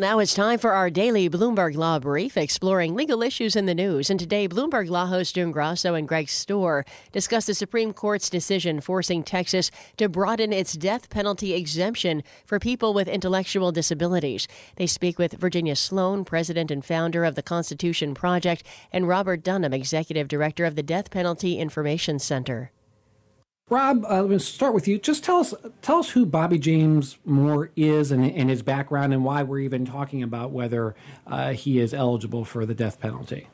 Now it's time for our daily Bloomberg Law Brief, exploring legal issues in the news. And today, Bloomberg Law host June Grasso and Greg Stohr discuss the Supreme Court's decision forcing Texas to broaden its death penalty exemption for people with intellectual disabilities. They speak with Virginia Sloan, president and founder of the Constitution Project, and Robert Dunham, executive director of the Death Penalty Information Center. Rob, uh, let's start with you. Just tell us tell us who Bobby James Moore is and, and his background, and why we're even talking about whether uh, he is eligible for the death penalty.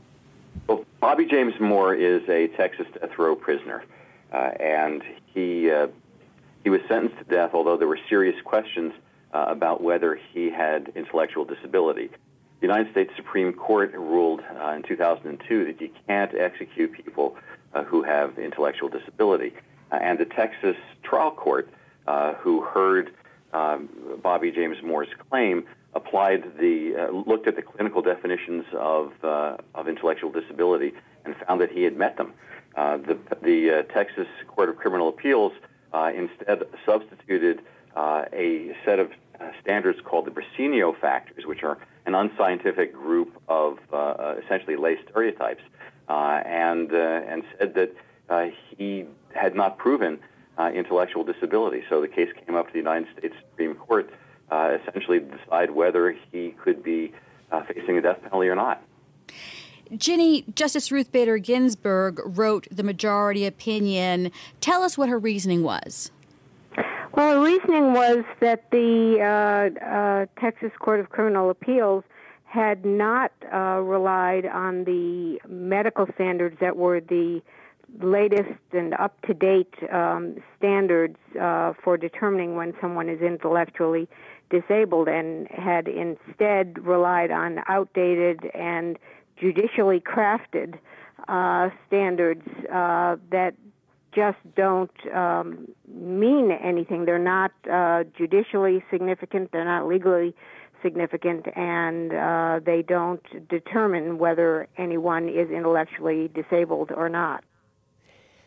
Well, Bobby James Moore is a Texas death row prisoner, uh, and he uh, he was sentenced to death. Although there were serious questions uh, about whether he had intellectual disability. The United States Supreme Court ruled uh, in 2002 that you can't execute people who have intellectual disability. Uh, and the Texas trial court, uh, who heard um, Bobby James Moore's claim, applied the uh, looked at the clinical definitions of of intellectual disability and found that he had met them. the the Texas Court of Criminal Appeals instead substituted a set of standards called the Briseno factors, which are an unscientific group of uh, essentially lay stereotypes, uh, and uh, and said that he had not proven uh, intellectual disability. So the case came up to the United States Supreme Court uh, essentially to decide whether he could be uh, facing a death penalty or not. Ginny, Justice Ruth Bader Ginsburg wrote the majority opinion. Tell us what her reasoning was. Well, her reasoning was that the uh, uh, Texas Court of Criminal Appeals had not uh, relied on the medical standards that were the latest and up to date um, standards uh, for determining when someone is intellectually disabled and had instead relied on outdated and judicially crafted uh, standards uh, that just don't um, mean anything. They're not uh, judicially significant, they're not legally significant, and uh, they don't determine whether anyone is intellectually disabled or not.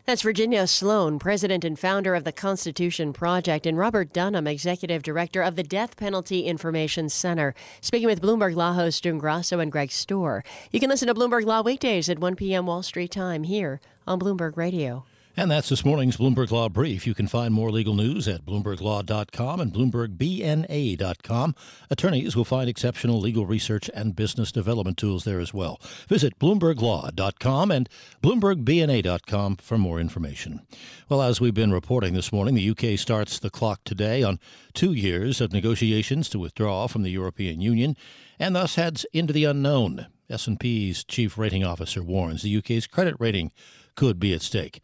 That's Virginia Sloan, president and founder of the Constitution Project, and Robert Dunham, executive director of the Death Penalty Information Center, speaking with Bloomberg Law host June Grasso and Greg Stohr. You can listen to Bloomberg Law weekdays at 1 p.m. Wall Street time here on Bloomberg Radio. And that's this morning's Bloomberg Law Brief. You can find more legal news at BloombergLaw.com and BloombergBNA.com. Attorneys will find exceptional legal research and business development tools there as well. Visit BloombergLaw.com and BloombergBNA.com for more information. Well, as we've been reporting this morning, the UK starts the clock today on two years of negotiations to withdraw from the European Union and thus heads into the unknown. S&P's chief rating officer warns the UK's credit rating could be at stake.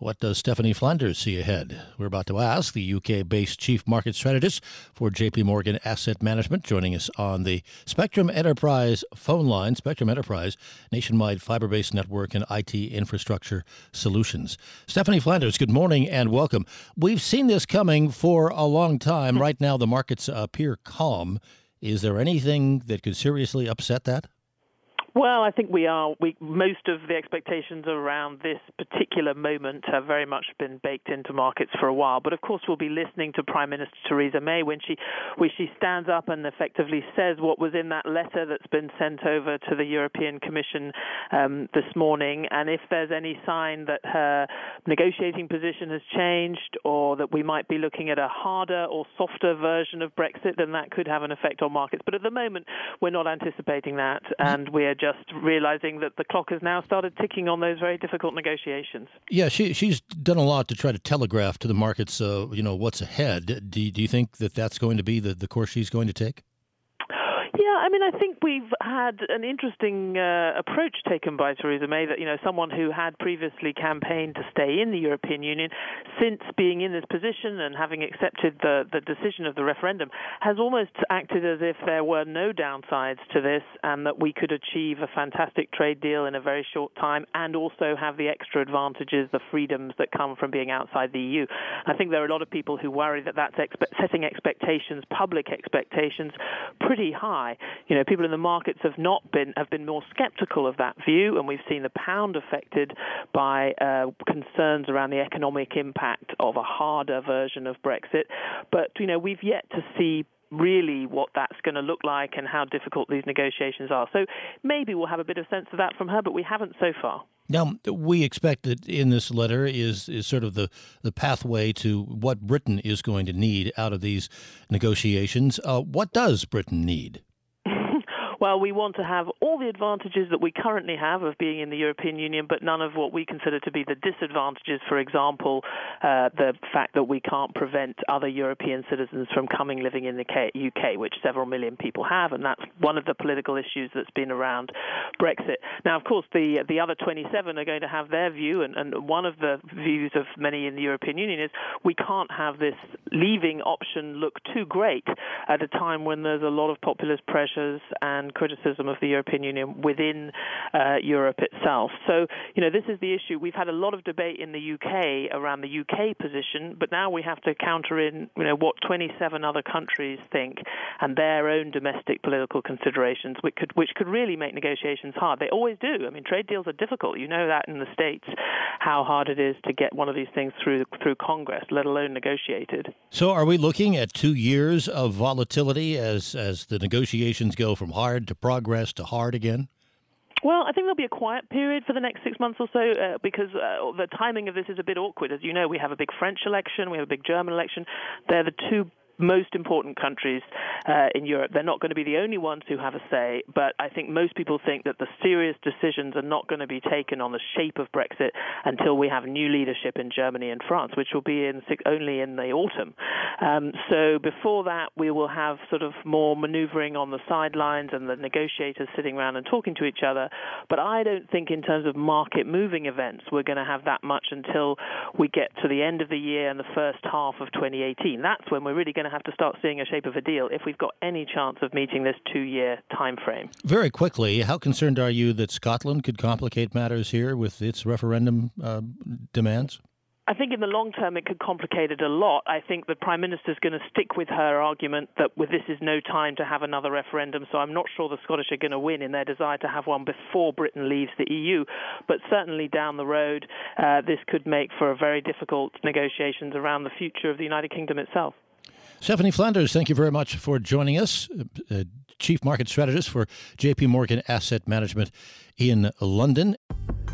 What does Stephanie Flanders see ahead? We're about to ask the UK based chief market strategist for JP Morgan Asset Management, joining us on the Spectrum Enterprise phone line. Spectrum Enterprise, nationwide fiber based network and IT infrastructure solutions. Stephanie Flanders, good morning and welcome. We've seen this coming for a long time. Right now, the markets appear calm. Is there anything that could seriously upset that? Well, I think we are. We most of the expectations around this particular moment have very much been baked into markets for a while. But of course, we'll be listening to Prime Minister Theresa May when she when she stands up and effectively says what was in that letter that's been sent over to the European Commission um, this morning. And if there's any sign that her negotiating position has changed, or that we might be looking at a harder or softer version of Brexit, then that could have an effect on markets. But at the moment, we're not anticipating that, and we're just realizing that the clock has now started ticking on those very difficult negotiations. Yeah, she she's done a lot to try to telegraph to the markets, uh, you know, what's ahead. Do do you think that that's going to be the, the course she's going to take? Yeah, I mean, I think we've had an interesting uh, approach taken by Theresa May that, you know, someone who had previously campaigned to stay in the European Union, since being in this position and having accepted the, the decision of the referendum, has almost acted as if there were no downsides to this and that we could achieve a fantastic trade deal in a very short time and also have the extra advantages, the freedoms that come from being outside the EU. I think there are a lot of people who worry that that's expe- setting expectations, public expectations, pretty high high. You know, people in the markets have not been have been more sceptical of that view, and we've seen the pound affected by uh, concerns around the economic impact of a harder version of Brexit. But you know, we've yet to see really what that's going to look like and how difficult these negotiations are. So maybe we'll have a bit of sense of that from her, but we haven't so far. Now, we expect that in this letter is, is sort of the, the pathway to what Britain is going to need out of these negotiations. Uh, what does Britain need? Well, we want to have all the advantages that we currently have of being in the European Union, but none of what we consider to be the disadvantages. For example, uh, the fact that we can't prevent other European citizens from coming living in the UK, which several million people have, and that's one of the political issues that's been around Brexit. Now, of course, the the other 27 are going to have their view, and, and one of the views of many in the European Union is we can't have this leaving option look too great at a time when there's a lot of populist pressures and criticism of the European Union within uh, Europe itself. So, you know, this is the issue. We've had a lot of debate in the UK around the UK position, but now we have to counter in, you know, what 27 other countries think and their own domestic political considerations, which could which could really make negotiations hard. They always do. I mean, trade deals are difficult. You know that in the states, how hard it is to get one of these things through through Congress, let alone negotiated. So, are we looking at two years of volatility as as the negotiations go from hard to progress to hard again? Well, I think there'll be a quiet period for the next six months or so uh, because uh, the timing of this is a bit awkward. As you know, we have a big French election, we have a big German election. They're the two most important countries uh, in Europe. They're not going to be the only ones who have a say, but I think most people think that the serious decisions are not going to be taken on the shape of Brexit until we have new leadership in Germany and France, which will be in only in the autumn. Um, so before that, we will have sort of more maneuvering on the sidelines and the negotiators sitting around and talking to each other. But I don't think, in terms of market moving events, we're going to have that much until we get to the end of the year and the first half of 2018. That's when we're really going going to have to start seeing a shape of a deal if we've got any chance of meeting this two-year time frame. Very quickly, how concerned are you that Scotland could complicate matters here with its referendum uh, demands? I think in the long term it could complicate it a lot. I think the Prime Minister is going to stick with her argument that with this is no time to have another referendum, so I'm not sure the Scottish are going to win in their desire to have one before Britain leaves the EU. But certainly down the road, uh, this could make for a very difficult negotiations around the future of the United Kingdom itself. Stephanie Flanders, thank you very much for joining us. Uh, Chief Market Strategist for JP Morgan Asset Management in London.